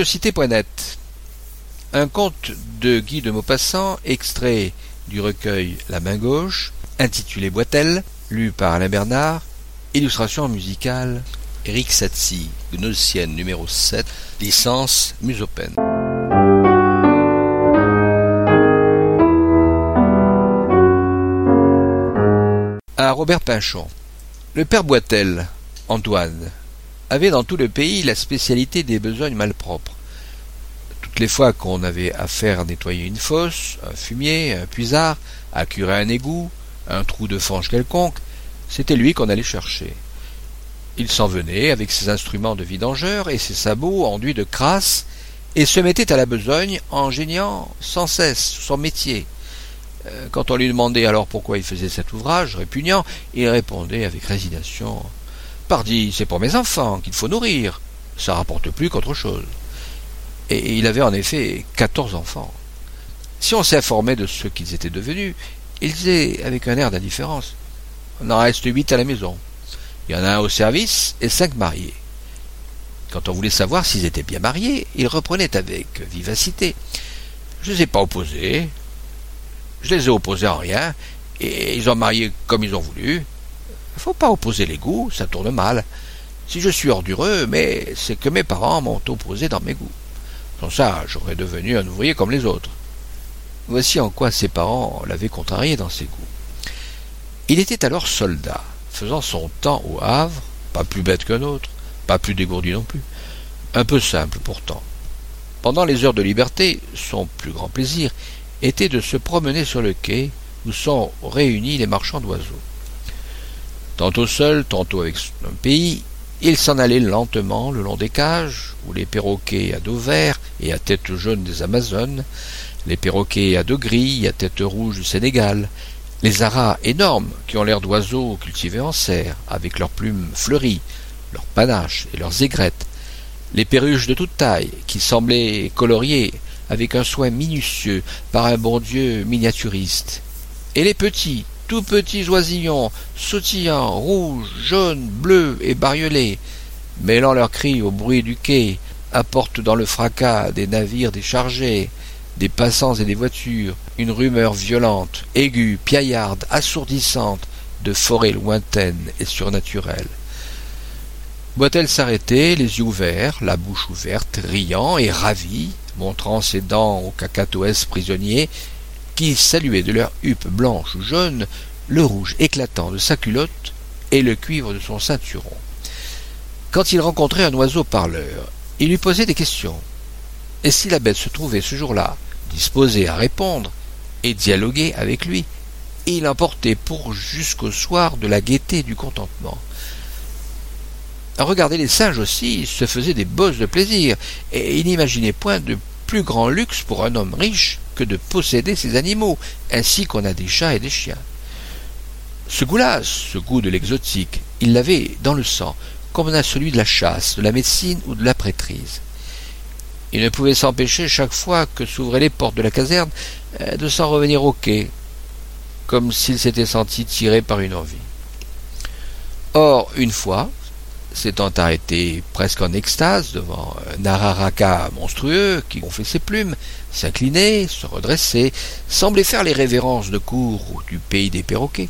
Curiosité.net Un conte de Guy de Maupassant, extrait du recueil La main gauche, intitulé Boitel, lu par Alain Bernard, illustration musicale Eric Satie, Gnossienne numéro 7, licence Musopen. À Robert Pinchon. Le père Boitel, Antoine, avait dans tout le pays la spécialité des besognes malpropres. Toutes les fois qu'on avait affaire à nettoyer une fosse, un fumier, un puisard, à curer un égout, un trou de fange quelconque, c'était lui qu'on allait chercher. Il s'en venait avec ses instruments de vidangeur et ses sabots enduits de crasse et se mettait à la besogne en geignant sans cesse son métier. Euh, quand on lui demandait alors pourquoi il faisait cet ouvrage répugnant, il répondait avec résignation Pardi, c'est pour mes enfants qu'il faut nourrir. Ça rapporte plus qu'autre chose. Il avait en effet quatorze enfants. Si on s'informait de ce qu'ils étaient devenus, il disait avec un air d'indifférence On en reste huit à la maison. Il y en a un au service et cinq mariés. Quand on voulait savoir s'ils étaient bien mariés, il reprenait avec vivacité Je ne les ai pas opposés. Je les ai opposés en rien, et ils ont marié comme ils ont voulu. Il faut pas opposer les goûts, ça tourne mal. Si je suis ordureux, mais c'est que mes parents m'ont opposé dans mes goûts. Sans ça, j'aurais devenu un ouvrier comme les autres. Voici en quoi ses parents l'avaient contrarié dans ses goûts. Il était alors soldat, faisant son temps au Havre, pas plus bête qu'un autre, pas plus dégourdi non plus, un peu simple pourtant. Pendant les heures de liberté, son plus grand plaisir était de se promener sur le quai où sont réunis les marchands d'oiseaux. Tantôt seul, tantôt avec un pays, il s'en allait lentement le long des cages, où les perroquets à dos vert et à tête jaune des Amazones, les perroquets à dos gris et à tête rouge du Sénégal, les aras énormes qui ont l'air d'oiseaux cultivés en serre, avec leurs plumes fleuries, leurs panaches et leurs aigrettes, les perruches de toute taille, qui semblaient coloriées avec un soin minutieux par un bon Dieu miniaturiste, et les petits, petits oisillons, sautillants, rouges, jaunes, bleus et bariolés, mêlant leurs cris au bruit du quai, apportent dans le fracas des navires déchargés, des passants et des voitures, une rumeur violente, aiguë, piaillarde, assourdissante, de forêts lointaines et surnaturelles. Boitel s'arrêtait, les yeux ouverts, la bouche ouverte, riant et ravi, montrant ses dents aux cacatoès prisonniers, qui saluaient de leur huppe blanche ou jaune le rouge éclatant de sa culotte et le cuivre de son ceinturon. Quand il rencontrait un oiseau parleur, il lui posait des questions. Et si la bête se trouvait ce jour-là disposée à répondre et dialoguer avec lui, il emportait pour jusqu'au soir de la gaieté et du contentement. Regarder les singes aussi se faisait des bosses de plaisir, et il n'imaginait point de plus grand luxe pour un homme riche que de posséder ces animaux, ainsi qu'on a des chats et des chiens. Ce goût-là, ce goût de l'exotique, il l'avait dans le sang, comme on a celui de la chasse, de la médecine ou de la prêtrise. Il ne pouvait s'empêcher chaque fois que s'ouvraient les portes de la caserne euh, de s'en revenir au quai, comme s'il s'était senti tiré par une envie. Or, une fois, s'étant arrêté presque en extase devant un araraca monstrueux qui gonflait ses plumes, s'inclinait, se redressait, semblait faire les révérences de cour du pays des perroquets.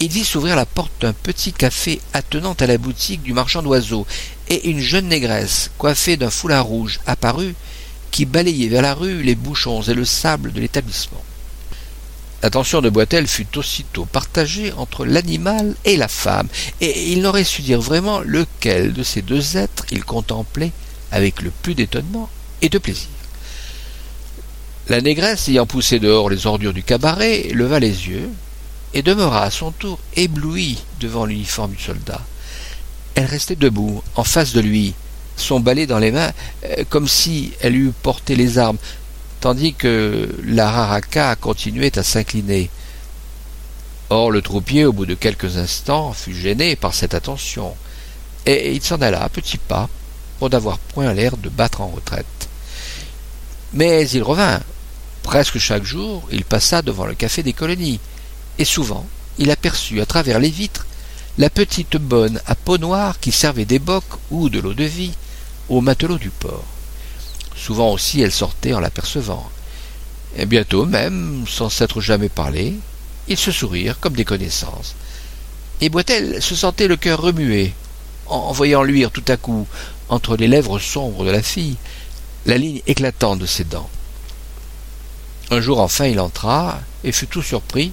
Il vit s'ouvrir la porte d'un petit café attenant à la boutique du marchand d'oiseaux, et une jeune négresse, coiffée d'un foulard rouge, apparut, qui balayait vers la rue les bouchons et le sable de l'établissement. L'attention de Boitel fut aussitôt partagée entre l'animal et la femme, et il n'aurait su dire vraiment lequel de ces deux êtres il contemplait avec le plus d'étonnement et de plaisir. La négresse, ayant poussé dehors les ordures du cabaret, leva les yeux et demeura à son tour éblouie devant l'uniforme du soldat. Elle restait debout, en face de lui, son balai dans les mains, euh, comme si elle eût porté les armes, tandis que la raraca continuait à s'incliner. Or le troupier, au bout de quelques instants, fut gêné par cette attention, et il s'en alla à petits pas, pour n'avoir point l'air de battre en retraite. Mais il revint. Presque chaque jour, il passa devant le café des colonies, et souvent il aperçut à travers les vitres la petite bonne à peau noire qui servait d'éboque ou de l'eau de vie aux matelots du port. Souvent aussi elle sortait en l'apercevant. Et bientôt même, sans s'être jamais parlé, ils se sourirent comme des connaissances. Et Boitel se sentait le cœur remué, en voyant luire tout à coup, entre les lèvres sombres de la fille, la ligne éclatante de ses dents. Un jour enfin il entra, et fut tout surpris,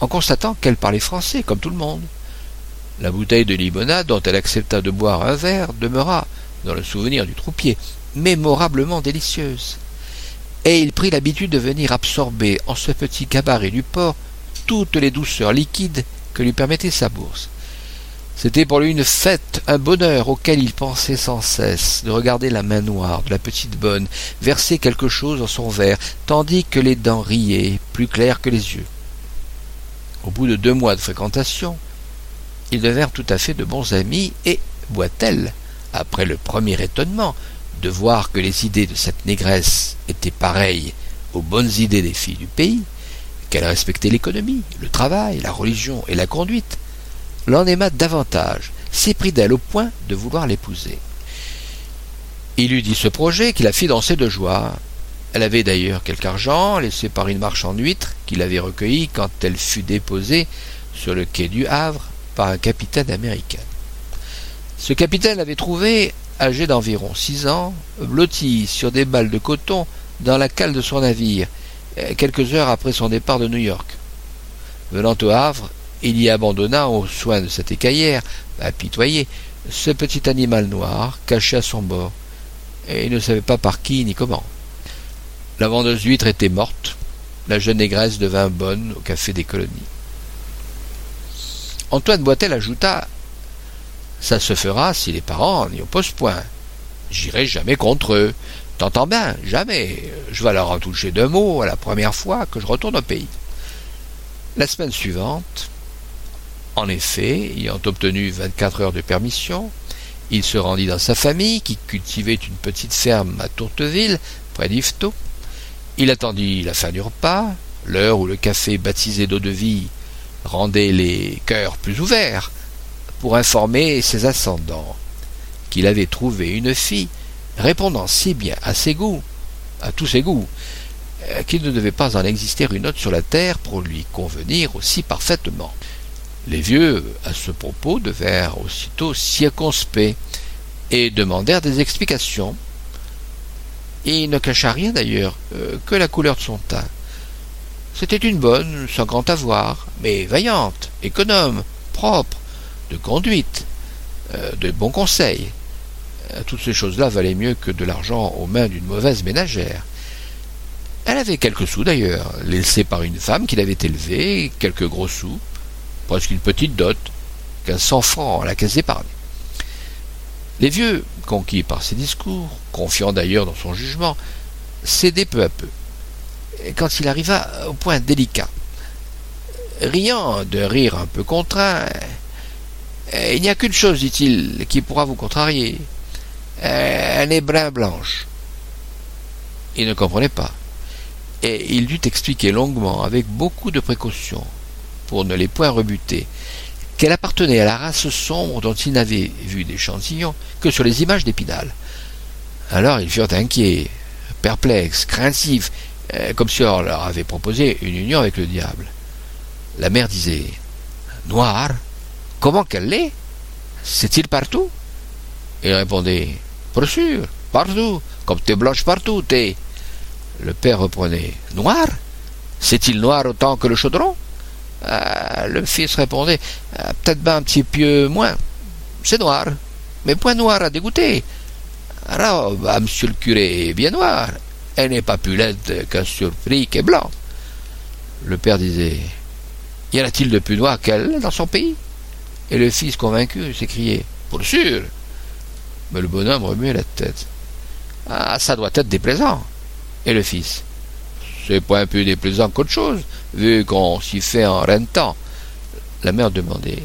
en constatant qu'elle parlait français, comme tout le monde. La bouteille de limonade dont elle accepta de boire un verre demeura, dans le souvenir du troupier, mémorablement délicieuse. Et il prit l'habitude de venir absorber en ce petit cabaret du port toutes les douceurs liquides que lui permettait sa bourse. C'était pour lui une fête, un bonheur auquel il pensait sans cesse, de regarder la main noire de la petite bonne verser quelque chose dans son verre, tandis que les dents riaient, plus claires que les yeux. Au bout de deux mois de fréquentation, ils devinrent tout à fait de bons amis, et Boitel, après le premier étonnement de voir que les idées de cette négresse étaient pareilles aux bonnes idées des filles du pays, qu'elle respectait l'économie, le travail, la religion et la conduite, l'en aima davantage, s'éprit d'elle au point de vouloir l'épouser. Il lui dit ce projet qui la fit danser de joie. Elle avait d'ailleurs quelque argent laissé par une marchande huître qu'il avait recueilli quand elle fut déposée sur le quai du Havre par un capitaine américain. Ce capitaine l'avait trouvé, âgé d'environ six ans, blotti sur des balles de coton dans la cale de son navire, quelques heures après son départ de New York. Venant au Havre, il y abandonna aux soins de cette écaillère, apitoyée, ce petit animal noir caché à son bord, et il ne savait pas par qui ni comment. La vendeuse d'huîtres était morte, la jeune négresse devint bonne au café des colonies. Antoine Boitel ajouta Ça se fera si les parents n'y opposent point. J'irai jamais contre eux. T'entends bien, jamais. Je vais leur en toucher deux mots à la première fois que je retourne au pays. La semaine suivante, en effet, ayant obtenu vingt-quatre heures de permission, il se rendit dans sa famille, qui cultivait une petite ferme à Tourteville, près d'Yvetot. Il attendit la fin du repas, l'heure où le café baptisé d'eau de vie rendait les cœurs plus ouverts, pour informer ses ascendants qu'il avait trouvé une fille répondant si bien à ses goûts, à tous ses goûts, euh, qu'il ne devait pas en exister une autre sur la terre pour lui convenir aussi parfaitement. Les vieux, à ce propos, devinrent aussitôt circonspects et demandèrent des explications. Il ne cacha rien d'ailleurs euh, que la couleur de son teint. C'était une bonne, sans grand avoir, mais vaillante, économe, propre, de conduite, euh, de bons conseils. Euh, toutes ces choses-là valaient mieux que de l'argent aux mains d'une mauvaise ménagère. Elle avait quelques sous d'ailleurs, laissés par une femme qui l'avait élevée, quelques gros sous, presque une petite dot, qu'un cent francs à la caisse d'épargne. Les vieux, conquis par ses discours, confiants d'ailleurs dans son jugement, cédaient peu à peu. Quand il arriva au point délicat, riant de rire un peu contraint, il n'y a qu'une chose, dit-il, qui pourra vous contrarier. Elle est brun blanche. Il ne comprenait pas, et il dut expliquer longuement, avec beaucoup de précaution, pour ne les point rebuter, qu'elle appartenait à la race sombre dont il n'avait vu d'échantillons que sur les images d'Épinal. Alors ils furent inquiets, perplexes, craintifs, euh, comme si on leur avait proposé une union avec le diable. La mère disait Noir Comment qu'elle l'est? C'est-il partout? Il répondait Pour sûr, partout, comme t'es blanche partout, t'es. Le père reprenait Noir? C'est-il noir autant que le chaudron? Euh, le fils répondait euh, Peut-être bien un petit peu moins. C'est noir, mais point noir à dégoûter. Alors, bah, monsieur le curé est bien noir. Elle n'est pas plus laide qu'un surpris qui est blanc. Le père disait Y en a-t-il de plus noir qu'elle dans son pays? Et le fils, convaincu, s'écriait Pour sûr Mais le bonhomme remuait la tête. Ah, ça doit être déplaisant. Et le fils c'est pas un peu déplaisant qu'autre chose, vu qu'on s'y fait en rien de temps. La mère demandait.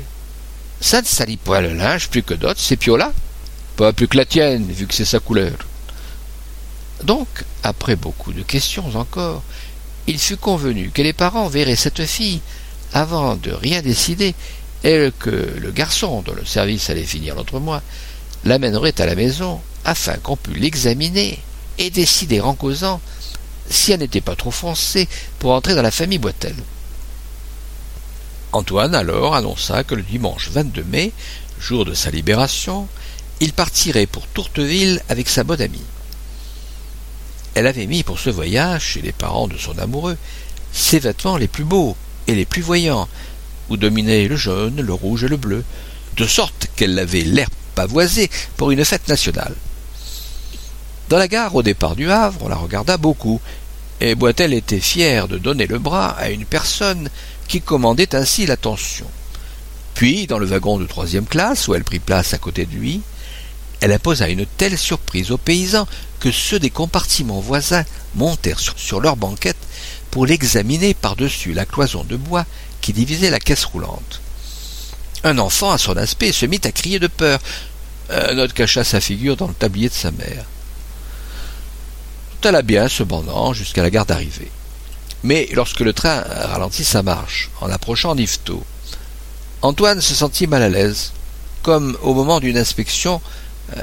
Ça ne salit pas le linge plus que d'autres, ces piolas? Pas plus que la tienne, vu que c'est sa couleur. Donc, après beaucoup de questions encore, il fut convenu que les parents verraient cette fille avant de rien décider, et que le garçon, dont le service allait finir l'autre mois, l'amènerait à la maison afin qu'on pût l'examiner et décider en causant si elle n'était pas trop foncée pour entrer dans la famille Boitel. Antoine alors annonça que le dimanche 22 mai, jour de sa libération, il partirait pour Tourteville avec sa bonne amie. Elle avait mis pour ce voyage, chez les parents de son amoureux, ses vêtements les plus beaux et les plus voyants, où dominaient le jaune, le rouge et le bleu, de sorte qu'elle avait l'air pavoisée pour une fête nationale. Dans la gare, au départ du Havre, on la regarda beaucoup, et Boitel était fier de donner le bras à une personne qui commandait ainsi l'attention. Puis, dans le wagon de troisième classe, où elle prit place à côté de lui, elle imposa une telle surprise aux paysans que ceux des compartiments voisins montèrent sur, leur banquette pour l'examiner par-dessus la cloison de bois qui divisait la caisse roulante. Un enfant, à son aspect, se mit à crier de peur. Un autre cacha sa figure dans le tablier de sa mère. Tout alla bien, cependant, jusqu'à la gare d'arrivée. Mais lorsque le train ralentit sa marche, en approchant d'Yvetot, Antoine se sentit mal à l'aise, comme au moment d'une inspection,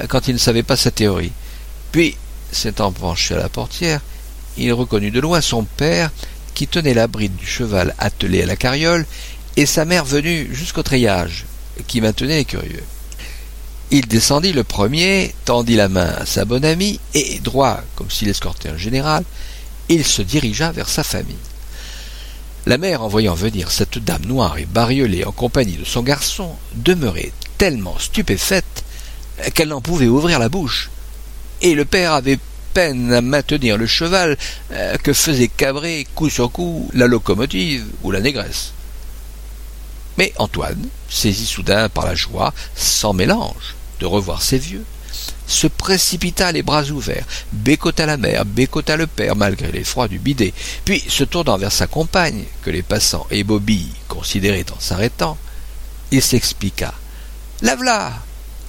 quand il ne savait pas sa théorie. Puis, s'étant penché à la portière, il reconnut de loin son père qui tenait la bride du cheval attelé à la carriole et sa mère venue jusqu'au treillage, qui maintenait les curieux. Il descendit le premier, tendit la main à sa bonne amie, et, droit comme s'il escortait un général, il se dirigea vers sa famille. La mère, en voyant venir cette dame noire et bariolée en compagnie de son garçon, demeurait tellement stupéfaite qu'elle n'en pouvait ouvrir la bouche. Et le père avait peine à maintenir le cheval euh, que faisait cabrer coup sur coup la locomotive ou la négresse. Mais Antoine, saisi soudain par la joie, sans mélange, de revoir ses vieux, se précipita les bras ouverts, bécota la mère, bécota le père malgré l'effroi du bidet, puis se tournant vers sa compagne, que les passants et Bobby considéraient en s'arrêtant, il s'expliqua. La v'là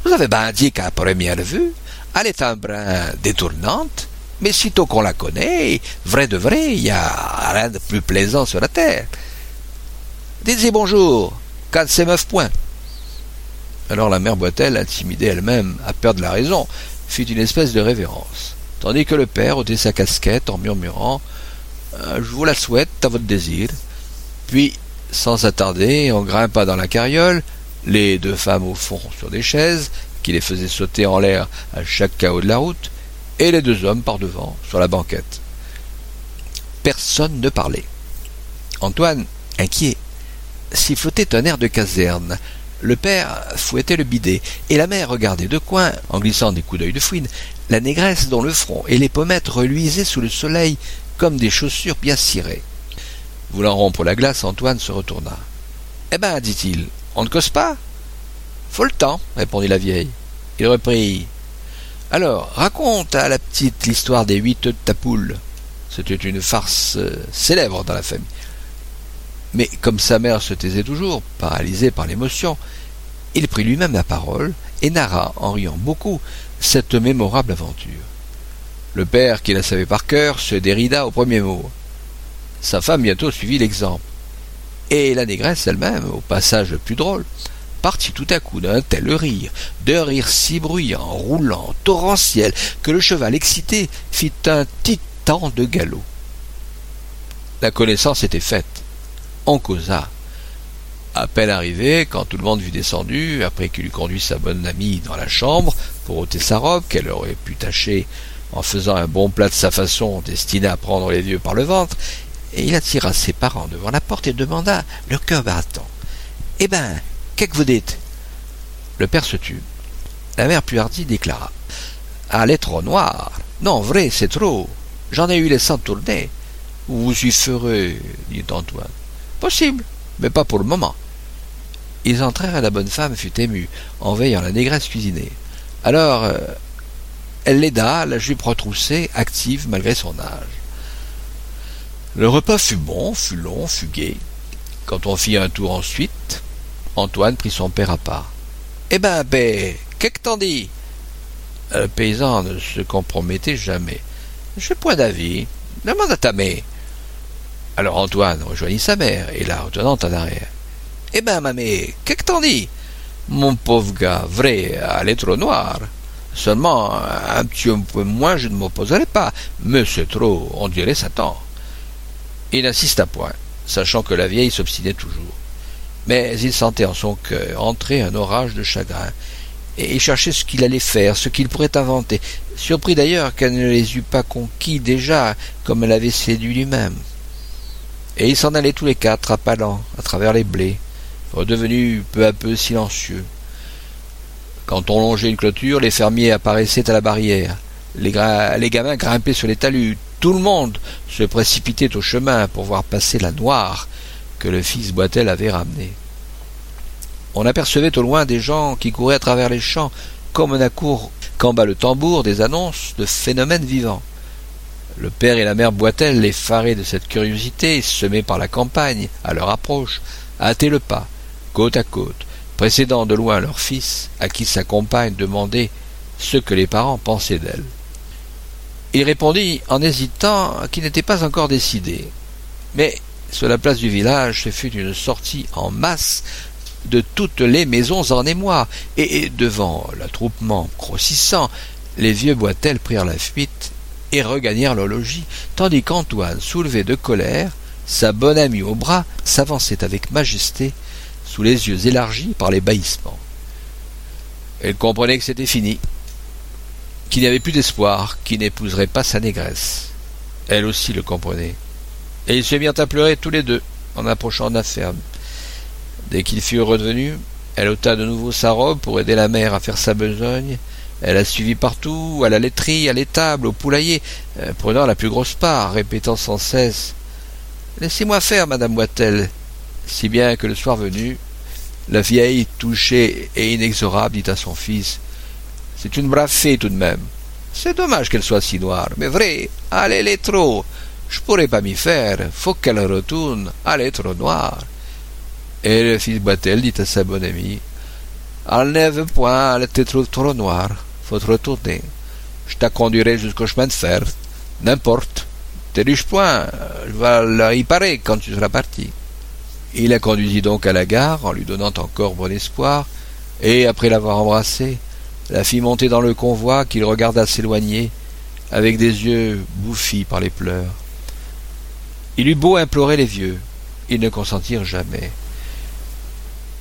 Vous avez bien dit qu'à première vue, elle est un brin détournante, mais sitôt qu'on la connaît, vrai de vrai, il n'y a rien de plus plaisant sur la terre. Dites-y bonjour, quand c'est meuf point. Alors la mère Boitel, intimidée elle-même à perdre la raison, fit une espèce de révérence, tandis que le père ôtait sa casquette en murmurant euh, Je vous la souhaite à votre désir. Puis, sans s'attarder, on grimpa dans la carriole, les deux femmes au fond sur des chaises, qui les faisaient sauter en l'air à chaque chaos de la route, et les deux hommes par devant, sur la banquette. Personne ne parlait. Antoine, inquiet, sifflotait un air de caserne. Le père fouettait le bidet, et la mère regardait de coin, en glissant des coups d'œil de fouine, la négresse dont le front et les pommettes reluisaient sous le soleil comme des chaussures bien cirées. Voulant rompre la glace, Antoine se retourna. Eh ben, dit-il, on ne cause pas Faut le temps, répondit la vieille. Il reprit. Alors, raconte à la petite l'histoire des huit œufs de ta poule. C'était une farce euh, célèbre dans la famille. Mais comme sa mère se taisait toujours, paralysée par l'émotion, il prit lui-même la parole et narra, en riant beaucoup, cette mémorable aventure. Le père, qui la savait par cœur, se dérida au premier mot. Sa femme bientôt suivit l'exemple. Et la négresse elle-même, au passage le plus drôle, partit tout à coup d'un tel rire, d'un rire si bruyant, roulant, torrentiel, que le cheval excité fit un titan de galop. La connaissance était faite on causa. À peine arrivé, quand tout le monde fut descendu, après qu'il eut conduit sa bonne amie dans la chambre pour ôter sa robe, qu'elle aurait pu tâcher en faisant un bon plat de sa façon, destiné à prendre les vieux par le ventre, il attira ses parents devant la porte et demanda, le cœur battant. Eh ben, qu'est-ce que vous dites? Le père se tut. La mère plus hardie déclara. Est trop noire. Non, vrai, c'est trop. J'en ai eu les sangs tournés. Vous y ferez, dit Antoine. Possible, mais pas pour le moment. Ils entrèrent et la bonne femme fut émue, en veillant la négresse cuisiner. Alors, euh, elle l'aida, la jupe retroussée, active malgré son âge. Le repas fut bon, fut long, fut gai. Quand on fit un tour ensuite, Antoine prit son père à part. Eh ben, ben, qu'est-ce que t'en dis? Le paysan ne se compromettait jamais. Je point d'avis. Demande à ta mère. Alors Antoine rejoignit sa mère et la retenant en arrière. Eh ben, mamé, qu'est-ce que t'en dis? Mon pauvre gars, vrai, est trop noire. Seulement, un petit peu moins, je ne m'opposerai pas. Mais c'est trop, on dirait Satan. Il n'insista point, sachant que la vieille s'obstinait toujours. Mais il sentait en son cœur entrer un orage de chagrin, et il cherchait ce qu'il allait faire, ce qu'il pourrait inventer, surpris d'ailleurs qu'elle ne les eût pas conquis déjà, comme elle avait séduit lui-même. Et ils s'en allaient tous les quatre, à à travers les blés, redevenus peu à peu silencieux. Quand on longeait une clôture, les fermiers apparaissaient à la barrière. Les, les gamins grimpaient sur les talus. Tout le monde se précipitait au chemin pour voir passer la noire que le fils Boitel avait ramenée. On apercevait au loin des gens qui couraient à travers les champs, comme un accourt quand bat le tambour des annonces de phénomènes vivants. Le père et la mère Boitel, effarés de cette curiosité, semée par la campagne, à leur approche, hâtaient le pas, côte à côte, précédant de loin leur fils, à qui sa compagne demandait ce que les parents pensaient d'elle. Il répondit, en hésitant, qu'il n'était pas encore décidé. Mais sur la place du village, ce fut une sortie en masse de toutes les maisons en émoi, et devant l'attroupement grossissant, les vieux Boitels prirent la fuite et regagnèrent leur logis, tandis qu'Antoine, soulevé de colère, sa bonne amie au bras, s'avançait avec majesté, sous les yeux élargis par les baillissements. Elle comprenait que c'était fini, qu'il n'y avait plus d'espoir, qu'il n'épouserait pas sa négresse. Elle aussi le comprenait. Et ils se mirent à pleurer tous les deux, en approchant de la ferme. Dès qu'ils furent revenus, elle ôta de nouveau sa robe pour aider la mère à faire sa besogne. Elle la suivit partout, à la laiterie, à l'étable, au poulailler, euh, prenant la plus grosse part, répétant sans cesse Laissez-moi faire, madame Boitel. Si bien que le soir venu, la vieille, touchée et inexorable, dit à son fils C'est une brave fille tout de même. C'est dommage qu'elle soit si noire, mais vrai, elle est trop. Je pourrais pas m'y faire, faut qu'elle retourne, elle est trop noire. Et le fils Boitel dit à sa bonne amie Elle ne point, elle était trop, trop noire, faut te retourner. Je te conduirai jusqu'au chemin de fer, n'importe. Te point, je vais y parer quand tu seras parti. Il la conduisit donc à la gare en lui donnant encore bon espoir, et après l'avoir embrassée, la fit monter dans le convoi qu'il regarda s'éloigner, avec des yeux bouffis par les pleurs. Il eut beau implorer les vieux, ils ne consentirent jamais.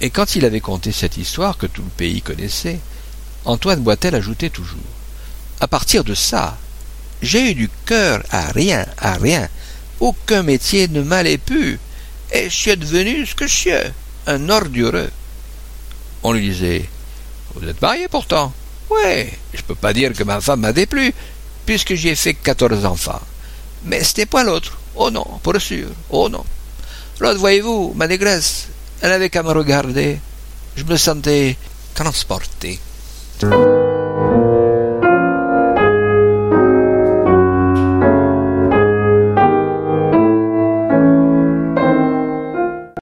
Et quand il avait conté cette histoire que tout le pays connaissait, Antoine Boitel ajoutait toujours À partir de ça, j'ai eu du cœur à rien, à rien. Aucun métier ne m'allait plus, et je suis devenu ce que je un ordureux. On lui disait Vous êtes marié pourtant Ouais, je peux pas dire que ma femme m'a déplu, puisque j'y ai fait quatorze enfants. Mais c'était pas l'autre. Oh non, pour sûr. Oh non. L'autre, voyez-vous, ma négresse, elle avait qu'à me regarder. Je me sentais transporté.